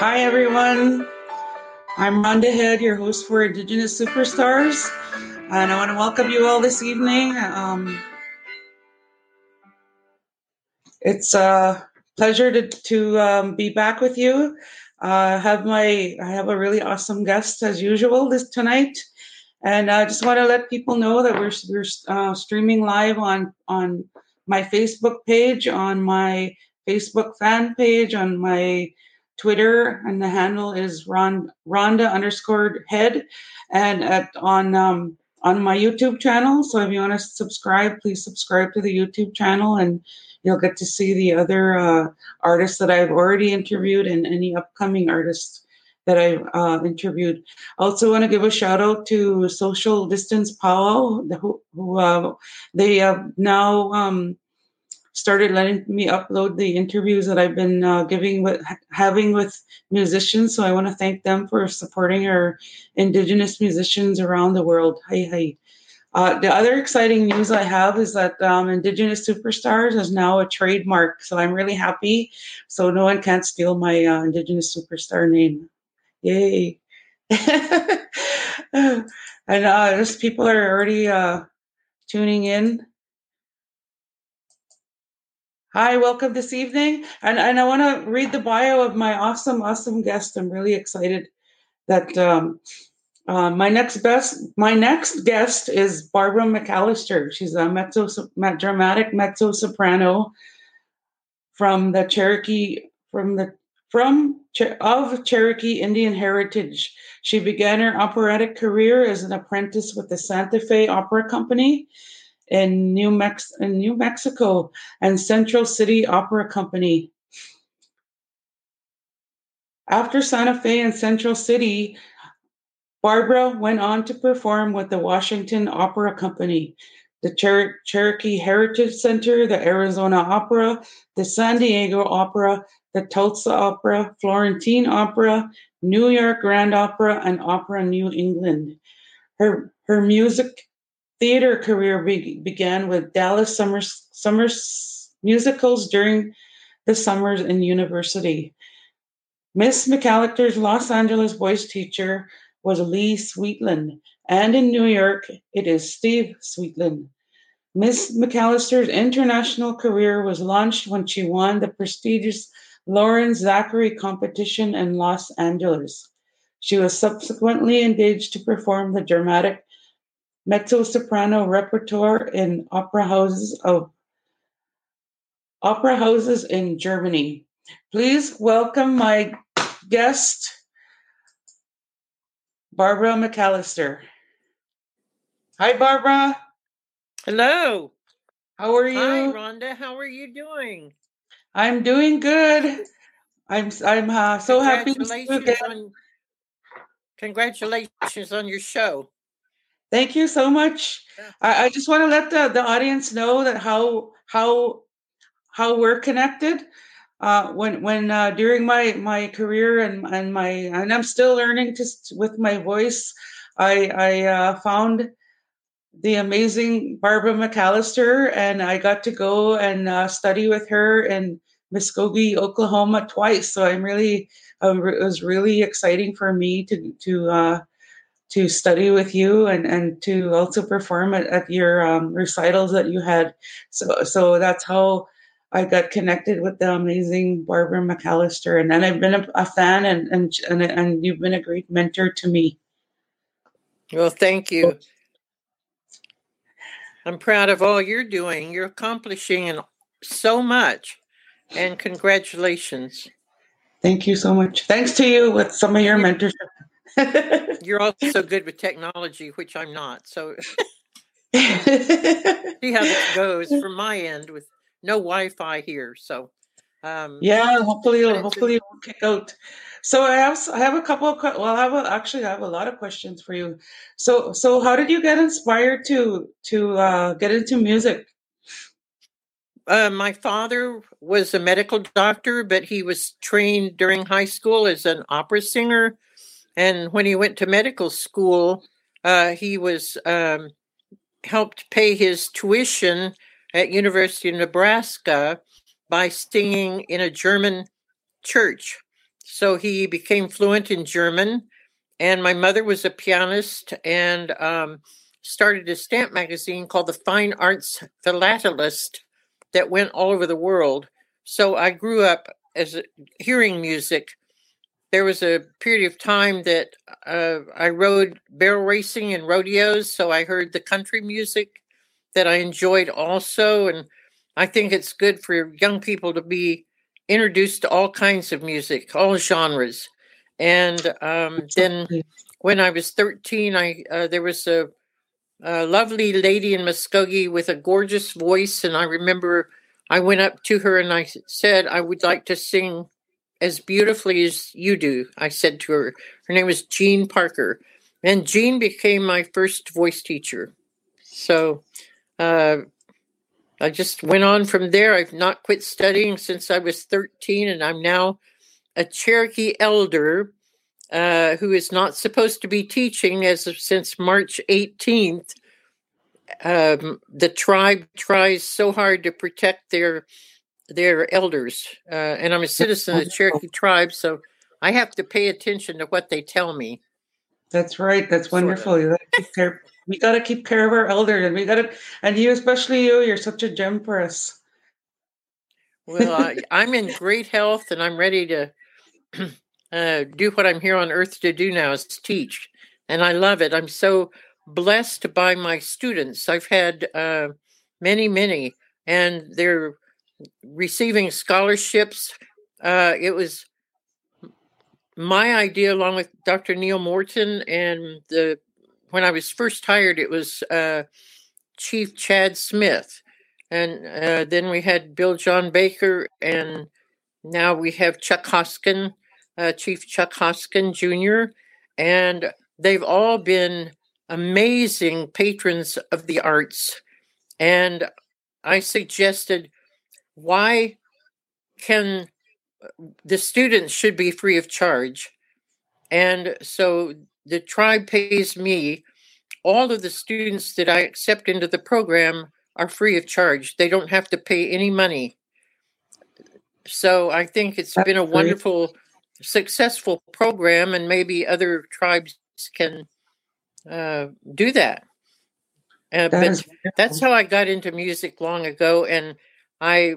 Hi, everyone. I'm Rhonda Head, your host for Indigenous Superstars, and I want to welcome you all this evening. Um, it's a pleasure to, to um, be back with you. Uh, have my I have a really awesome guest as usual this tonight, and I just want to let people know that we're we're uh, streaming live on on my Facebook page, on my Facebook fan page, on my Twitter, and the handle is Ron, Rhonda underscore head, and at on um, on my YouTube channel. So if you want to subscribe, please subscribe to the YouTube channel, and you'll get to see the other uh, artists that I've already interviewed and any upcoming artists that I've uh, interviewed. I also want to give a shout out to Social Distance Powwow, who, who uh, they have now. Um, started letting me upload the interviews that I've been uh, giving with having with musicians. So I want to thank them for supporting our Indigenous musicians around the world. Hi, hi. Uh, the other exciting news I have is that um, Indigenous Superstars is now a trademark. So I'm really happy. So no one can't steal my uh, Indigenous Superstar name. Yay. and uh, just people are already uh, tuning in Hi, welcome this evening. And, and I want to read the bio of my awesome, awesome guest. I'm really excited that um, uh, my next best, my next guest is Barbara McAllister. She's a mezzo, dramatic mezzo soprano from the Cherokee, from the from of Cherokee Indian heritage. She began her operatic career as an apprentice with the Santa Fe Opera Company in New, Mex- in New Mexico and Central City Opera Company. After Santa Fe and Central City, Barbara went on to perform with the Washington Opera Company, the Cher- Cherokee Heritage Center, the Arizona Opera, the San Diego Opera, the Tulsa Opera, Florentine Opera, New York Grand Opera, and Opera New England. Her, her music theater career be- began with Dallas Summer, summer musicals during the summers in university. Miss McAllister's Los Angeles voice teacher was Lee Sweetland, and in New York, it is Steve Sweetland. Miss McAllister's international career was launched when she won the prestigious Loren Zachary competition in Los Angeles. She was subsequently engaged to perform the dramatic mezzo-soprano repertoire in opera houses of opera houses in Germany. Please welcome my guest, Barbara McAllister. Hi, Barbara. Hello. How are you? Hi, Rhonda. How are you doing? I'm doing good. I'm I'm uh, so happy to see you again. On, congratulations on your show. Thank you so much. I, I just want to let the, the audience know that how how how we're connected. Uh, when when uh, during my my career and and my and I'm still learning just with my voice, I I uh, found the amazing Barbara McAllister, and I got to go and uh, study with her in Muskogee, Oklahoma, twice. So I'm really uh, it was really exciting for me to to uh, to study with you and, and to also perform at, at your um, recitals that you had. So so that's how I got connected with the amazing Barbara McAllister, and then I've been a, a fan, and, and and and you've been a great mentor to me. Well, thank you. I'm proud of all you're doing. You're accomplishing so much, and congratulations. Thank you so much. Thanks to you with some of your mentorship You're also good with technology, which I'm not. So see how it goes from my end with no Wi-Fi here. So um, yeah, hopefully, hopefully it will kick out. So I have I have a couple of well, I have a, actually I have a lot of questions for you. So so how did you get inspired to to uh, get into music? Uh, my father was a medical doctor, but he was trained during high school as an opera singer and when he went to medical school, uh, he was um, helped pay his tuition at University of Nebraska by singing in a German church so he became fluent in German. And my mother was a pianist and um, started a stamp magazine called the Fine Arts Philatelist that went all over the world. So I grew up as hearing music. There was a period of time that uh, I rode barrel racing and rodeos, so I heard the country music that I enjoyed also. And I think it's good for young people to be introduced to all kinds of music, all genres. And um, then when I was 13, I uh, there was a, a, lovely lady in Muskogee with a gorgeous voice. And I remember I went up to her and I said, I would like to sing as beautifully as you do. I said to her, her name was Jean Parker. And Jean became my first voice teacher. So uh, I just went on from there. I've not quit studying since I was 13, and I'm now a Cherokee elder uh, who is not supposed to be teaching as of since March 18th. Um, the tribe tries so hard to protect their their elders, uh, and I'm a citizen of the Cherokee tribe, so I have to pay attention to what they tell me. That's right. That's wonderful. Sort of. You got to keep care. We got to keep care of our elders, and we got to, and you, especially you, you're such a gem for us. well, I, I'm in great health, and I'm ready to uh, do what I'm here on earth to do now is teach, and I love it. I'm so blessed by my students. I've had uh, many, many, and they're receiving scholarships. Uh, it was my idea, along with Dr. Neil Morton, and the when I was first hired, it was uh, Chief Chad Smith, and uh, then we had Bill John Baker, and now we have Chuck Hoskin, uh, Chief Chuck Hoskin Jr., and they've all been amazing patrons of the arts. And I suggested, why can the students should be free of charge. And so the tribe pays me. All of the students that I accept into the program are free of charge. They don't have to pay any money. So I think it's That's been a wonderful, great. successful program, and maybe other tribes can uh, do that. Uh, that but that's how I got into music long ago, and I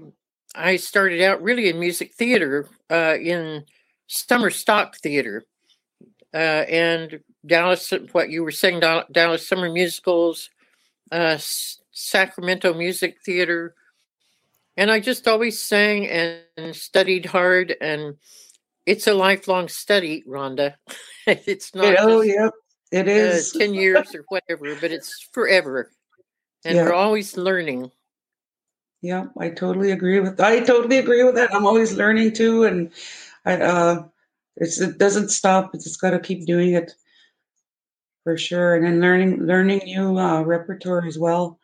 I started out really in music theater uh, in summer stock theater uh, and Dallas, what you were saying, Dallas summer musicals, uh, Sacramento music theater. And I just always sang and studied hard. And it's a lifelong study, Rhonda. it's not. Oh, just, yeah, it is uh, 10 years or whatever, but it's forever. And yeah. we're always learning. Yeah, I totally agree with. I totally agree with that. I'm always learning too, and I, uh, it doesn't stop. It's just got to keep doing it for sure, and then learning learning new uh, repertoire as well.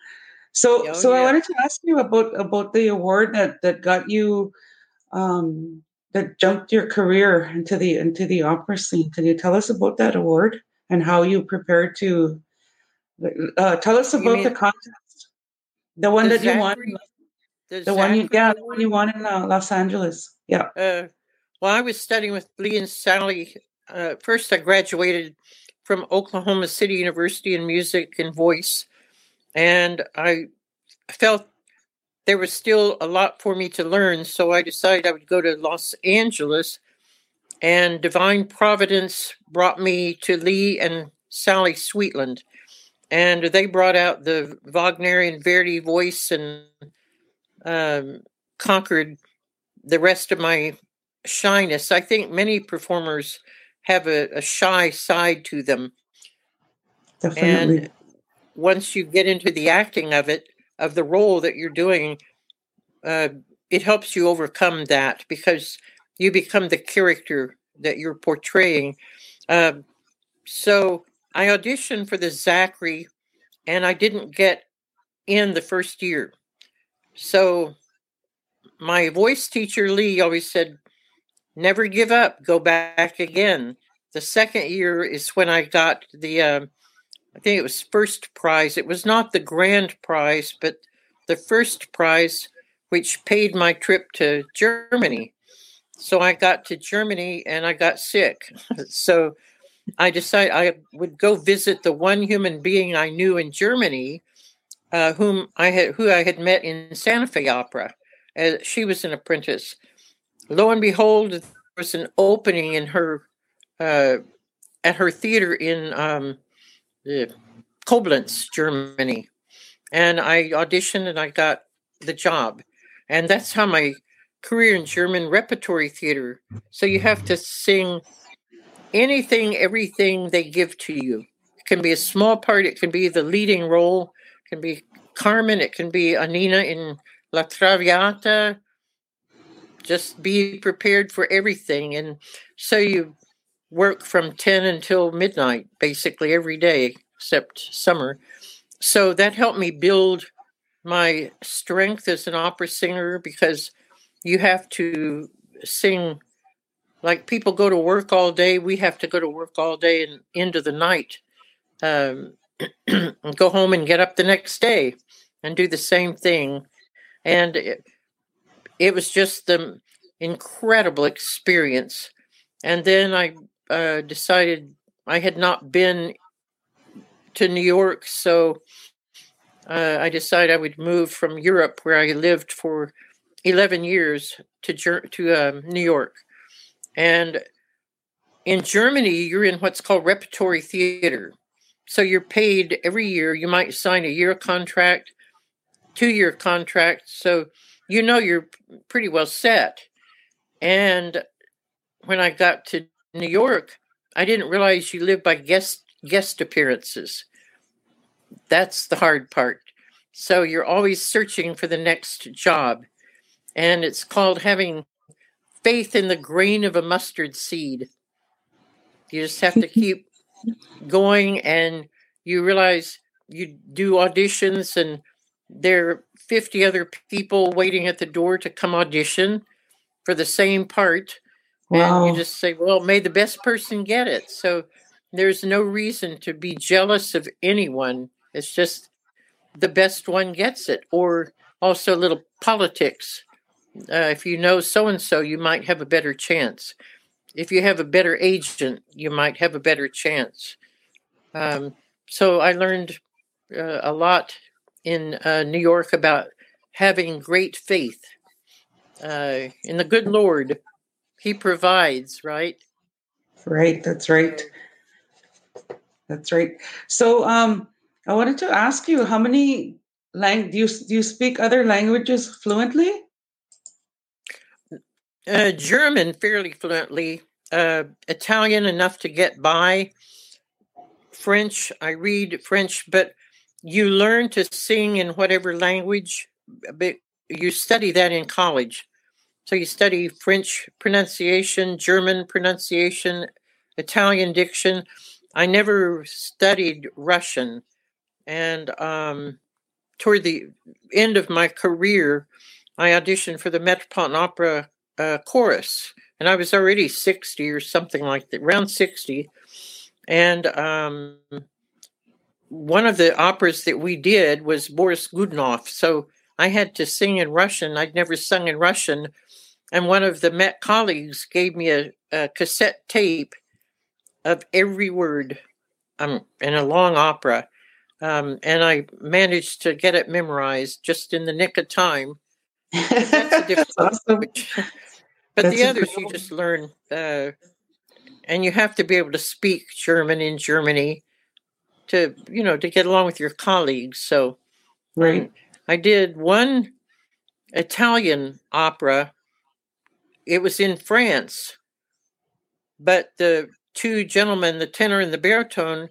So, oh, so yeah. I wanted to ask you about about the award that that got you, um, that jumped your career into the into the opera scene. Can you tell us about that award and how you prepared to? Uh, tell us about the contest, the one that you won the, the one you, yeah, the one you won in uh, Los Angeles. Yeah. Uh, well, I was studying with Lee and Sally. Uh, first, I graduated from Oklahoma City University in music and voice, and I felt there was still a lot for me to learn. So I decided I would go to Los Angeles, and Divine Providence brought me to Lee and Sally Sweetland, and they brought out the Wagnerian Verdi voice and um, conquered the rest of my shyness. I think many performers have a, a shy side to them. Definitely. And once you get into the acting of it, of the role that you're doing, uh, it helps you overcome that because you become the character that you're portraying. Uh, so I auditioned for the Zachary, and I didn't get in the first year. So my voice teacher, Lee, always said, never give up, go back again. The second year is when I got the, uh, I think it was first prize. It was not the grand prize, but the first prize, which paid my trip to Germany. So I got to Germany and I got sick. so I decided I would go visit the one human being I knew in Germany, uh, whom I had who I had met in Santa Fe Opera. Uh, she was an apprentice. Lo and behold, there was an opening in her uh, at her theater in um, Koblenz, Germany, and I auditioned and I got the job, and that's how my career in German repertory theater. So you have to sing anything, everything they give to you. It can be a small part, it can be the leading role, can be Carmen, it can be Annina in La Traviata. Just be prepared for everything. And so you work from 10 until midnight, basically every day, except summer. So that helped me build my strength as an opera singer because you have to sing like people go to work all day we have to go to work all day and into the night um, go home and get up the next day and do the same thing. And it, it was just the incredible experience. And then i uh, decided i had not been to new york so uh, i decided i would move from europe where i lived for 11 years to to um, new york. And in Germany, you're in what's called repertory theater. So you're paid every year. You might sign a year contract, two year contract. So you know you're pretty well set. And when I got to New York, I didn't realize you live by guest guest appearances. That's the hard part. So you're always searching for the next job. And it's called having faith in the grain of a mustard seed. You just have to keep going, and you realize you do auditions, and there are 50 other people waiting at the door to come audition for the same part. Wow. And you just say, well, may the best person get it. So there's no reason to be jealous of anyone. It's just the best one gets it. Or also a little politics uh, if you know so and so, you might have a better chance. If you have a better agent, you might have a better chance. Um, so I learned uh, a lot in uh, New York about having great faith uh, in the good Lord. He provides, right? Right. That's right. That's right. So, um, I wanted to ask you, how many lang do you do you speak other languages fluently? Uh, German fairly fluently, uh, Italian enough to get by. French, I read French, but you learn to sing in whatever language, but you study that in college. So you study French pronunciation, German pronunciation, Italian diction. I never studied Russian. And um, toward the end of my career, I auditioned for the Metropolitan Opera uh, chorus, and I was already 60 or something like that, around 60. And um, one of the operas that we did was Boris Godunov. So I had to sing in Russian. I'd never sung in Russian. And one of the Met colleagues gave me a, a cassette tape of every word um, in a long opera. Um, and I managed to get it memorized just in the nick of time. That's a different awesome. But That's the others you just learn, uh, and you have to be able to speak German in Germany to you know to get along with your colleagues. So, right, um, I did one Italian opera. It was in France, but the two gentlemen, the tenor and the baritone,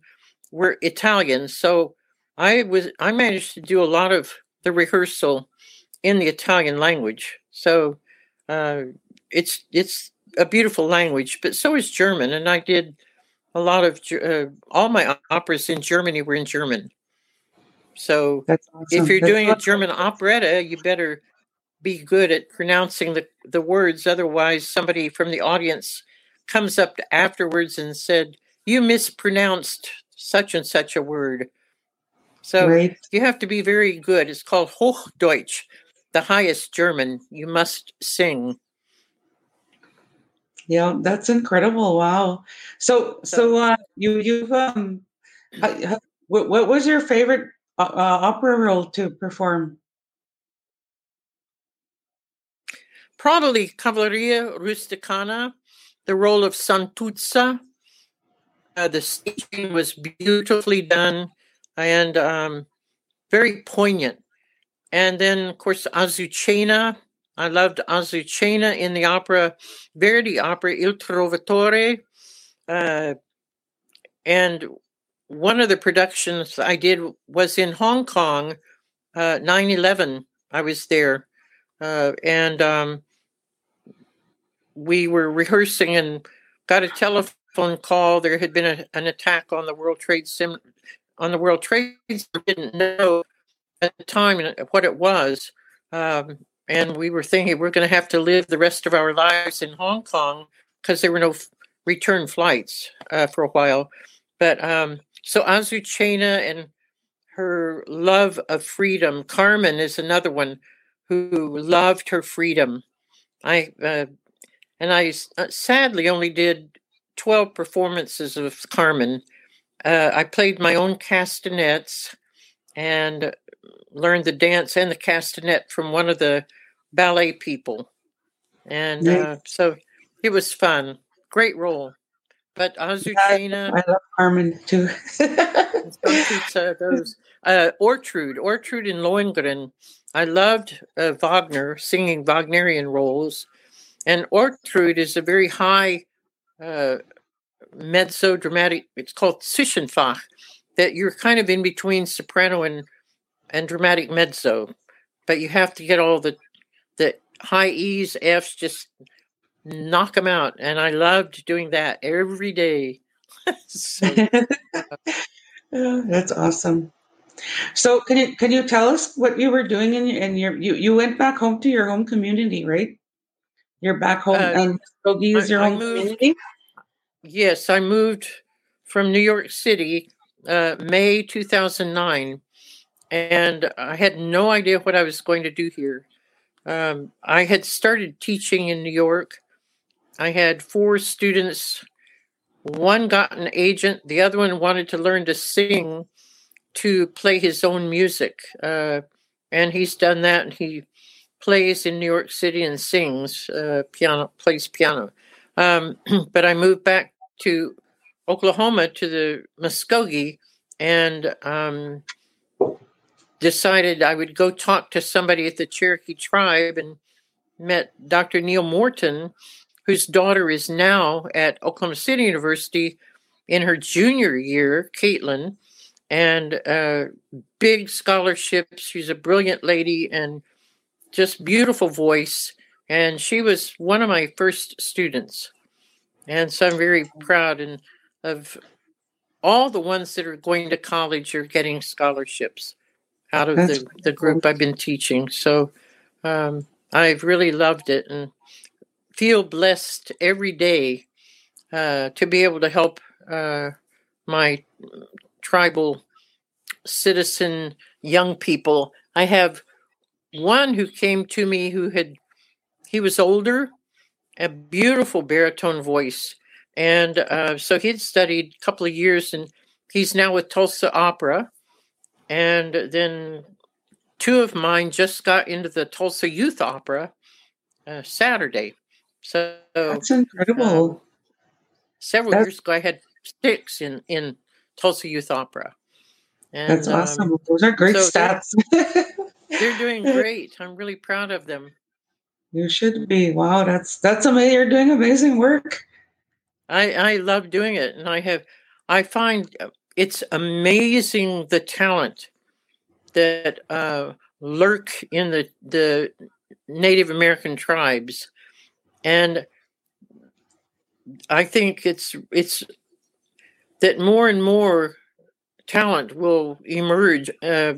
were Italian. So I was I managed to do a lot of the rehearsal in the Italian language. So uh, it's it's a beautiful language, but so is German. And I did a lot of uh, all my operas in Germany were in German. So awesome. if you're That's doing awesome. a German operetta, you better be good at pronouncing the, the words. Otherwise, somebody from the audience comes up afterwards and said, You mispronounced such and such a word. So right. you have to be very good. It's called Hochdeutsch, the highest German. You must sing. Yeah, that's incredible. Wow. So, so uh, you you've um, what, what was your favorite uh, uh, opera role to perform? Probably Cavalleria Rusticana, the role of Santuzza. Uh, the staging was beautifully done and um, very poignant. And then, of course, Azucena. I loved Azucena in the opera, Verdi opera Il Trovatore. Uh, and one of the productions I did was in Hong Kong, uh, 9 11. I was there. Uh, and um, we were rehearsing and got a telephone call. There had been a, an attack on the World Trade Sim on the World Trade Center. Didn't know at the time what it was, um, and we were thinking we're going to have to live the rest of our lives in Hong Kong because there were no f- return flights uh, for a while. But um, so Azucena and her love of freedom. Carmen is another one who loved her freedom. I uh, and I uh, sadly only did twelve performances of Carmen. Uh, I played my own castanets and learned the dance and the castanet from one of the ballet people, and uh, so it was fun. Great role. But Azucena. I love Carmen too. pizza, those uh, Ortrud, Ortrud in Lohengrin. I loved uh, Wagner singing Wagnerian roles, and Ortrud is a very high uh, mezzo dramatic. It's called Zwischenfach. That you're kind of in between soprano and and dramatic mezzo, but you have to get all the the high E's, F's, just knock them out. And I loved doing that every day. so, oh, that's awesome. So can you can you tell us what you were doing in, in your you you went back home to your home community, right? You're back home uh, and Muskogee is your I, home moved, community. Yes, I moved from New York City uh, May 2009, and I had no idea what I was going to do here. Um, I had started teaching in New York, I had four students. One got an agent, the other one wanted to learn to sing to play his own music. Uh, and he's done that. And he plays in New York City and sings uh, piano, plays piano. Um, but I moved back to Oklahoma to the Muskogee and um, decided I would go talk to somebody at the Cherokee tribe and met Dr. Neil Morton, whose daughter is now at Oklahoma City University in her junior year, Caitlin, and uh, big scholarship. She's a brilliant lady and just beautiful voice. And she was one of my first students. And so I'm very proud and of all the ones that are going to college are getting scholarships out of the, the group I've been teaching. So um, I've really loved it. And feel blessed every day uh, to be able to help uh, my tribal citizen young people. I have one who came to me who had, he was older, a beautiful baritone voice. And uh, so he'd studied a couple of years and he's now with Tulsa Opera. And then two of mine just got into the Tulsa Youth Opera uh, Saturday. So that's incredible. Um, several that's, years ago, I had six in in Tulsa Youth Opera. And, that's awesome. Um, Those are great so stats. They're, they're, doing great. I'm really proud of them. You should be. Wow, that's that's amazing. You're doing amazing work. I I love doing it, and I have I find uh, it's amazing the talent that uh, lurk in the the Native American tribes and I think it's it's that more and more talent will emerge. Uh,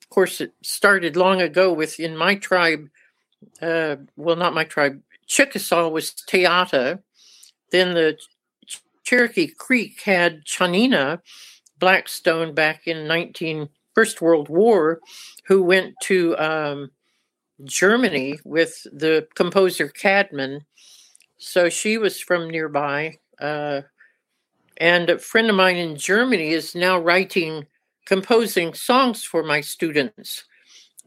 of course, it started long ago with in my tribe. Uh, well, not my tribe. Chickasaw was Te Ata. Then the Cherokee Creek had Tsianina Blackstone back in 19 First World War, who went to um, Germany with the composer Cadman. So she was from nearby. Uh, and a friend of mine in Germany is now writing, composing songs for my students.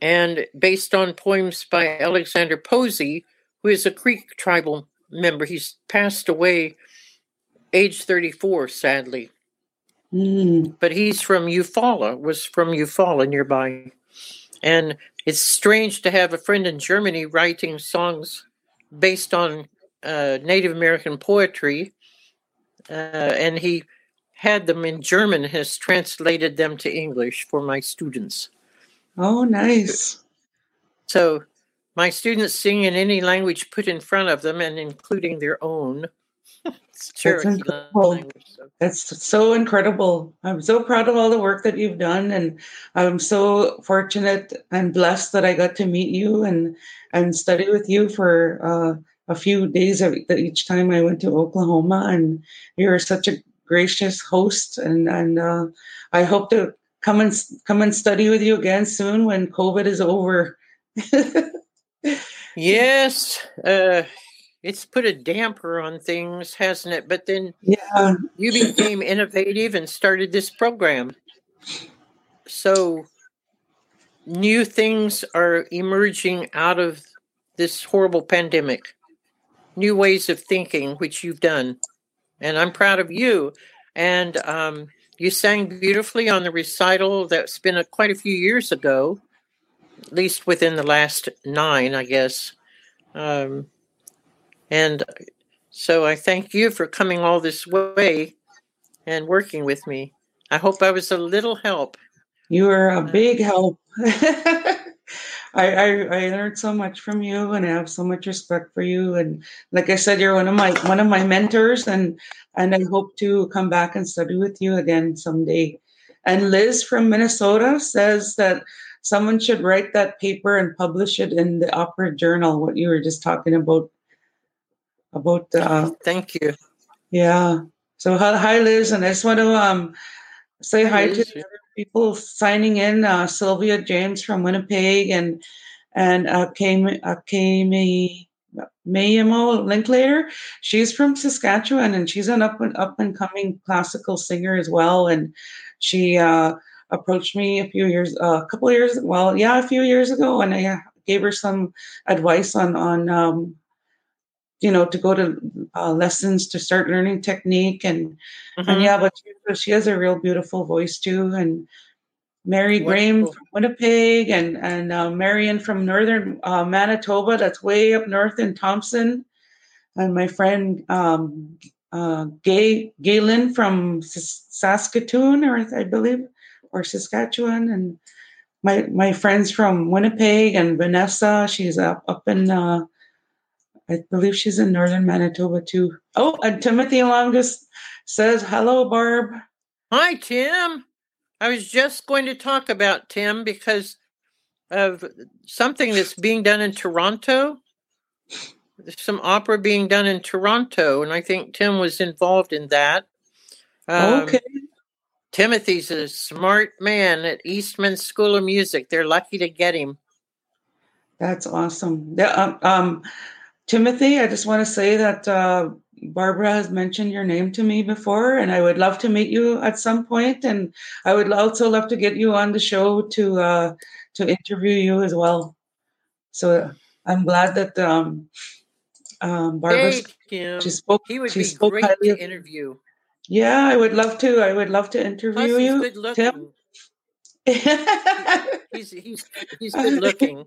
And based on poems by Alexander Posey, who is a Creek tribal member, he's passed away age 34, sadly. Mm. But he's from Eufaula, was from Eufaula nearby. And it's strange to have a friend in Germany writing songs based on uh, Native American poetry. Uh, and he had them in German, has translated them to English for my students. Oh, nice. So my students sing in any language put in front of them and including their own. It's Cherokee incredible. language. So. It's so incredible. I'm so proud of all the work that you've done, and I'm so fortunate and blessed that I got to meet you and and study with you for uh, a few days of, each time I went to Oklahoma. And you're such a gracious host, and and uh, I hope to come and come and study with you again soon when COVID is over. Yes, uh, it's put a damper on things, hasn't it? But then yeah, you became innovative and started this program. So new things are emerging out of this horrible pandemic, new ways of thinking, which you've done. And I'm proud of you. And um, you sang beautifully on the recital that's been a, quite a few years ago, at least within the last nine, I guess. Um, and so I thank you for coming all this way and working with me. I hope I was a little help. You were a uh, big help. I, I, I learned so much from you, and I have so much respect for you. And like I said, you're one of my one of my mentors, and and I hope to come back and study with you again someday. And Liz from Minnesota says that someone should write that paper and publish it in the opera journal. What you were just talking about about. Uh, Thank you. Yeah. So hi, Liz, and I just want to um say hi, hi to the people signing in. Uh, Sylvia James from Winnipeg and and uh, Kami uh, Mayamo Linklater. She's from Saskatchewan and she's an up and up and coming classical singer as well. And she uh, approached me a few years, uh, a couple years, well, yeah, a few years ago, and I gave her some advice on on um, you know to go to uh, lessons to start learning technique and mm-hmm. and yeah, but she, she, has a real beautiful voice too, and. Mary Wonderful. Graham from Winnipeg and and uh, Marion from northern uh, Manitoba. That's way up north in Thompson, and my friend um, uh, Gay Galen from Saskatoon, or I believe, or Saskatchewan, and my my friends from Winnipeg and Vanessa. She's up up in uh, I believe she's in northern Manitoba too. Oh, and Timothy Longus says hello, Barb. Hi, Tim. I was just going to talk about Tim because of something that's being done in Toronto. There's some opera being done in Toronto, and I think Tim was involved in that. Um, okay. Timothy's a smart man at Eastman School of Music. They're lucky to get him. That's awesome. Yeah, um, um, Timothy, I just want to say that uh, Barbara has mentioned your name to me before, and I would love to meet you at some point. And I would also love to get you on the show to uh, to interview you as well. So I'm glad that um, um, Barbara she spoke. He would she be spoke great to interview. Yeah, I would love to. I would love to interview Plus, you. Good looking. he's he's he's good looking.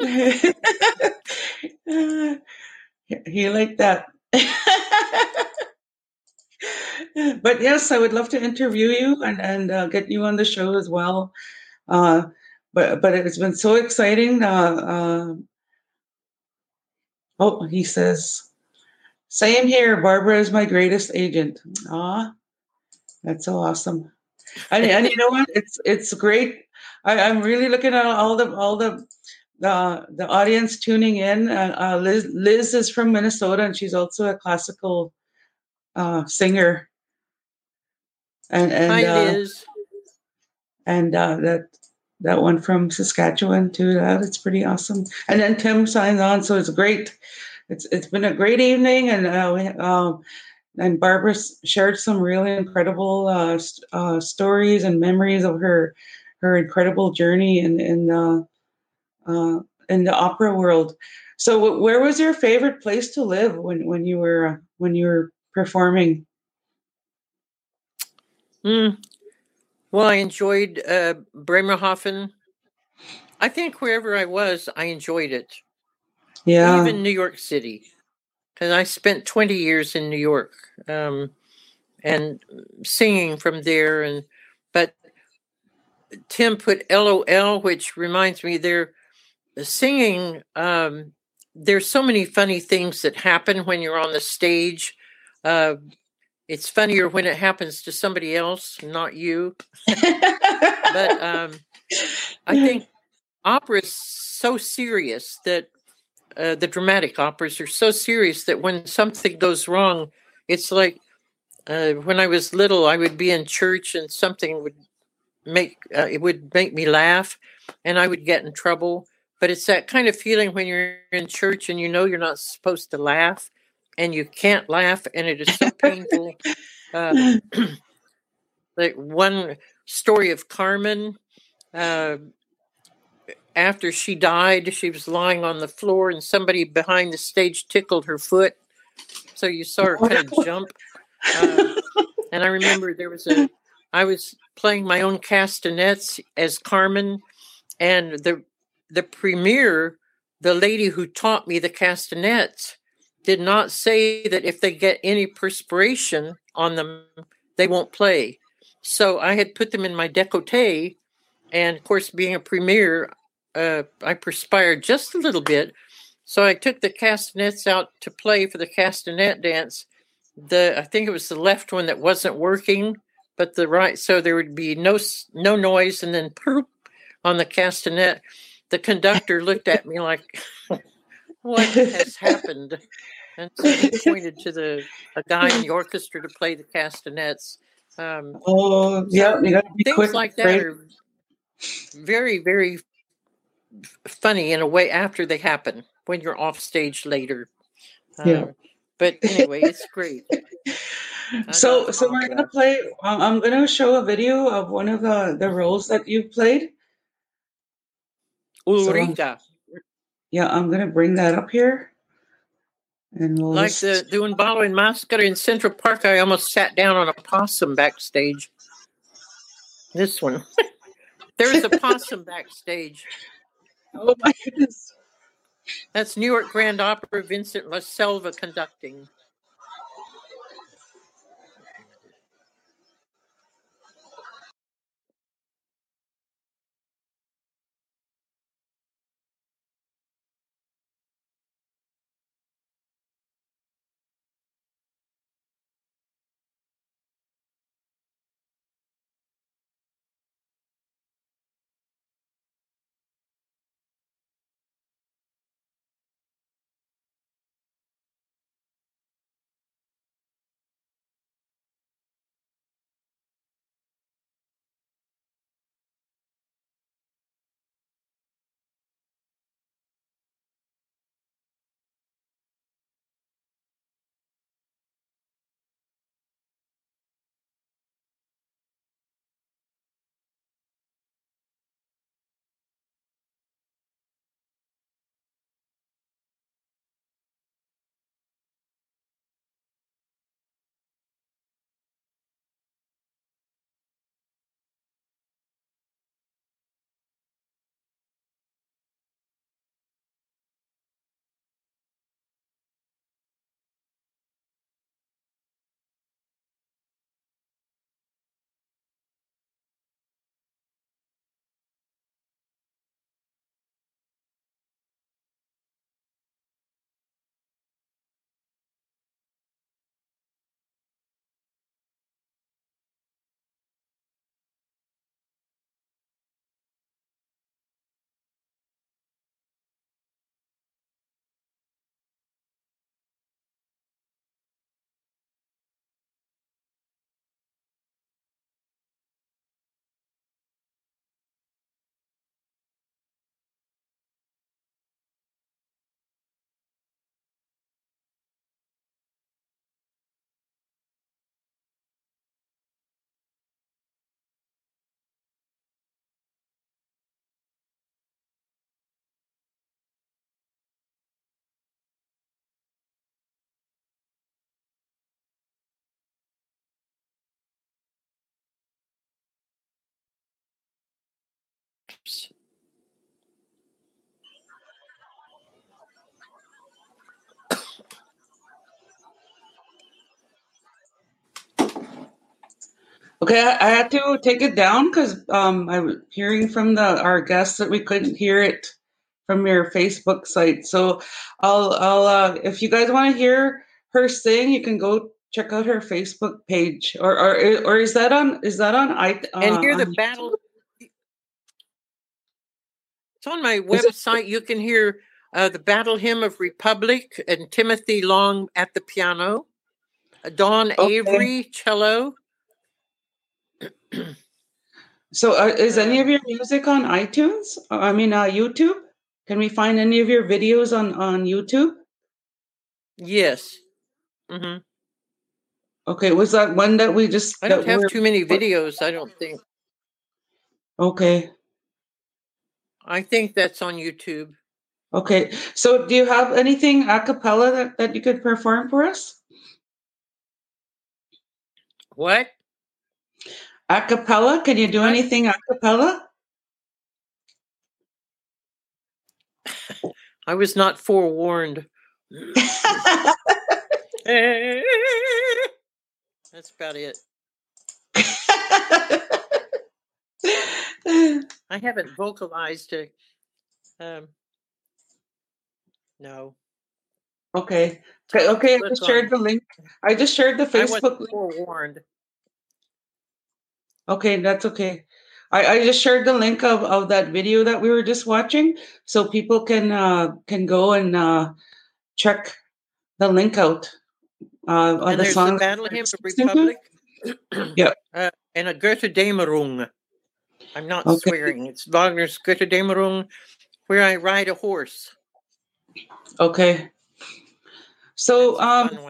he like that. but yes, I would love to interview you and and uh, get you on the show as well. Uh, but but it's been so exciting. Uh, uh oh, he says same here. Barbara is my greatest agent. Ah, that's so awesome. And, and you know what? It's it's great. I, am really looking at all the all the the the audience tuning in. Uh, uh, Liz, Liz is from Minnesota, and she's also a classical uh, singer. And and Hi, uh, Liz. and uh, that that one from Saskatchewan too. That it's pretty awesome. And then Tim signs on, so it's great it's it's been a great evening, and uh, we, um, and Barbara shared some really incredible uh, st- uh, stories and memories of her her incredible journey in in uh, in the opera world. So, w- where was your favorite place to live when when you were when you were performing? Mm. Well, I enjoyed uh, Bremerhaven. I think wherever I was, I enjoyed it. Yeah, Even New York City, because I spent 20 years in New York um, and singing from there. And but Tim put LOL, which reminds me they're singing. Um, there's so many funny things that happen when you're on the stage. Uh, it's funnier when it happens to somebody else, not you. but um, I think opera is so serious that uh, the dramatic operas are so serious that when something goes wrong, it's like uh, when I was little, I would be in church and something would make uh, it would make me laugh, and I would get in trouble. But it's that kind of feeling when you're in church and you know you're not supposed to laugh, and you can't laugh, and it is so painful. Uh, like one story of Carmen. Uh, after she died, she was lying on the floor, and somebody behind the stage tickled her foot. So you saw her kind of jump. Uh, and I remember there was a, I was playing my own castanets as Carmen, and the the premier, the lady who taught me the castanets, did not say that if they get any perspiration on them, they won't play. So I had put them in my decote, and of course, being a premier, uh, I perspired just a little bit. So I took the castanets out to play for the castanet dance. The I think it was the left one that wasn't working, but the right. So there would be no no noise, and then poop on the castanet, the conductor looked at me like, "What has happened?" And so he pointed to the a guy in the orchestra to play the castanets. Um, oh, yeah, so you gotta be things quick, like that right? are very, very funny in a way after they happen when you're off stage later. Yeah. Um, but anyway, it's great. I So, so we're gonna play. Um, I'm gonna show a video of one of the the roles that you played. So, um, yeah, I'm gonna bring that up here, and we'll like the doing Ballo and Maschera in Central Park, I almost sat down on a possum backstage. This one. There's a possum backstage. Oh my goodness! That's New York Grand Opera, Vincent La Selva conducting. Oops. Okay, I, I had to take it down because um, I was hearing from the our guests that we couldn't hear it from your Facebook site. So I'll I'll uh, if you guys want to hear her sing, you can go check out her Facebook page. Or or or is that on is that on I uh, And hear the battle. It's on my website. You can hear uh, the Battle Hymn of Republic and Timothy Long at the piano, uh, Dawn Okay. Avery cello. So uh, is any of your music on iTunes? I mean uh, YouTube? Can we find any of your videos on on YouTube? Yes. hmm Okay, was that one that we just I don't have we're- too many videos. I don't think. Okay. I think that's on YouTube. Okay. So do you have anything a cappella that, that you could perform for us? What? A cappella? Can you do anything a cappella? I was not forewarned. That's about it. I haven't vocalized it. Um, no, okay. Okay, okay, I just on- shared the link. I just shared the Facebook I Facebook wasn't link. forewarned. Okay, that's okay. I, I just shared the link of, of that video that we were just watching so people can uh can go and uh check the link out. Uh And the there's song. the Battle Hymn of. Republic. Yep. Uh, and a Götterdämmerung. I'm not Okay. swearing. It's Wagner's Götterdämmerung, where I ride a horse. Okay. So um.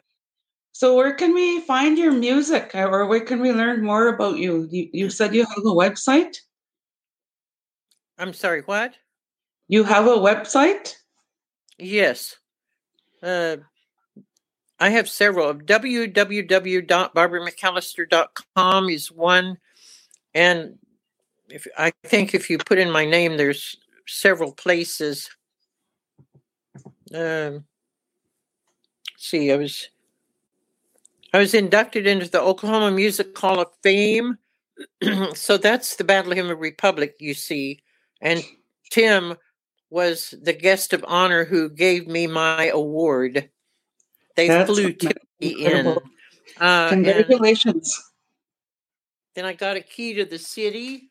So where can we find your music uh, or where can we learn more about you? You, you said you have a website? I'm sorry, what? You have a website? Yes. Uh, I have several. www.barbaramcallister.com is one. And if I think if you put in my name, there's several places. Um, see, I was I was inducted into the Oklahoma Music Hall of Fame. so that's the Battle Hymn of Republic, you see. And Tim was the guest of honor who gave me my award. They That's flew Timothy in. Uh, Congratulations. then I got a key to the city,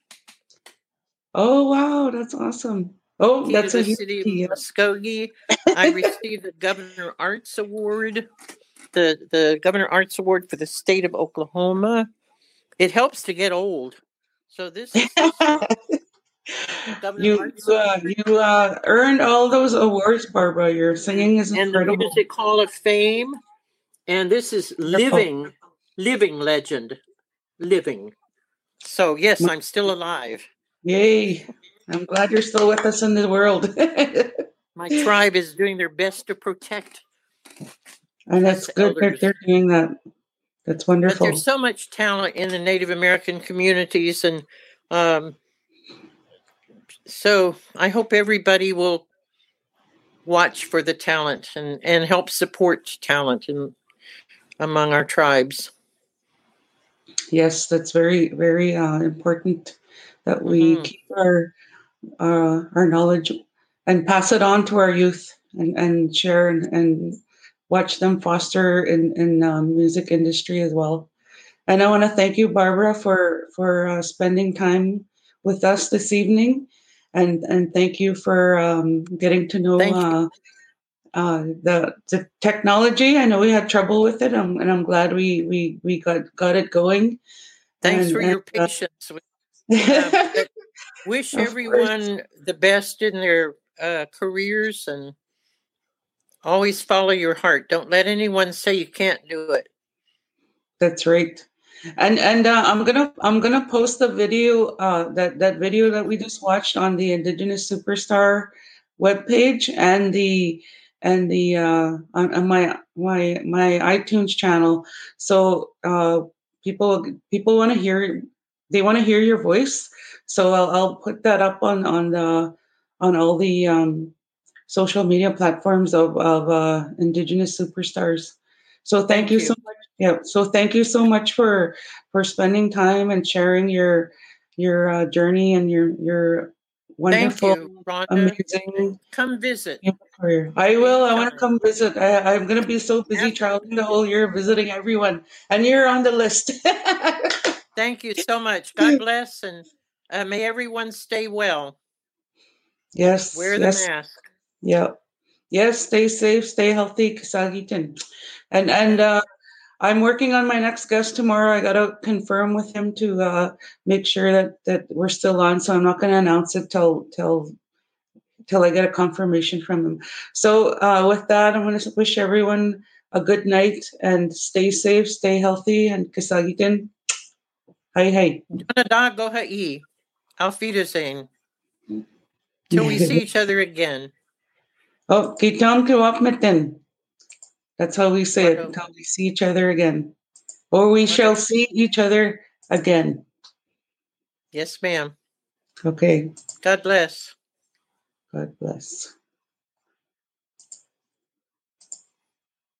Oh wow, that's awesome. Oh, key that's a the city of. Muskogee. I received the Governor Arts Award, the the Governor Arts Award for the state of Oklahoma. It helps to get old. So this is you uh, you uh, earned all those awards, Barbara. Your singing is and the incredible. Music Hall of Fame. And this is living, living legend, living. So yes, I'm still alive. Yay! I'm glad you're still with us in the world. My tribe is doing their best to protect. and that's good that they're doing that. That's But wonderful. there's so much talent in the Native American communities, and um, so I hope everybody will watch for the talent and and help support talent in among our tribes. Yes, that's very, very uh, important that we Mhm. keep our uh, our knowledge and pass it on to our youth and, and share and, and watch them foster in in um, music industry as well. And I want to thank you, Barbara, for for uh, spending time with us this evening, and and thank you for um, getting to know. Uh, uh, the the technology. I know we had trouble with it, um, and I'm glad we we we got got it going. Thanks And- for your and, uh, patience. Uh, wish everyone the best in their uh, careers and always follow your heart. Don't let anyone say you can't do it. That's right. And and uh, I'm gonna I'm gonna post the video uh, that that video that we just watched on the Indigenous Superstar webpage and the and the uh, on, on my my my iTunes channel. So uh, people people want to hear they want to hear your voice. So I'll, I'll put that up on on the on all the um, social media platforms of of uh, Indigenous superstars. So thank, thank you, you so much. Yeah. So thank you so much for for spending time and sharing your your uh, journey and your your wonderful, you, amazing. Come visit. Career. I will. I want to come visit. I, am going to be so busy traveling the whole year, visiting everyone, and you're on the list. Thank you so much. God bless, and uh, may everyone stay well. Yes. Wear the yes. mask. Yeah. Yes. Stay safe. Stay healthy. Kasagitan. And and uh, I'm working on my next guest tomorrow. I got to confirm with him to uh, make sure that that we're still on. So I'm not going to announce it till till till I get a confirmation from him. So uh, with that, I'm going to wish everyone a good night and stay safe, stay healthy, and kasagitin. Hi, hi. Go hai. Auf Wiedersehen. Till we see each other again. Oh, kitam kiwak metin. That's how we say it until we see each other again. Or we shall see each other again. Yes, ma'am. Okay. God bless. God bless.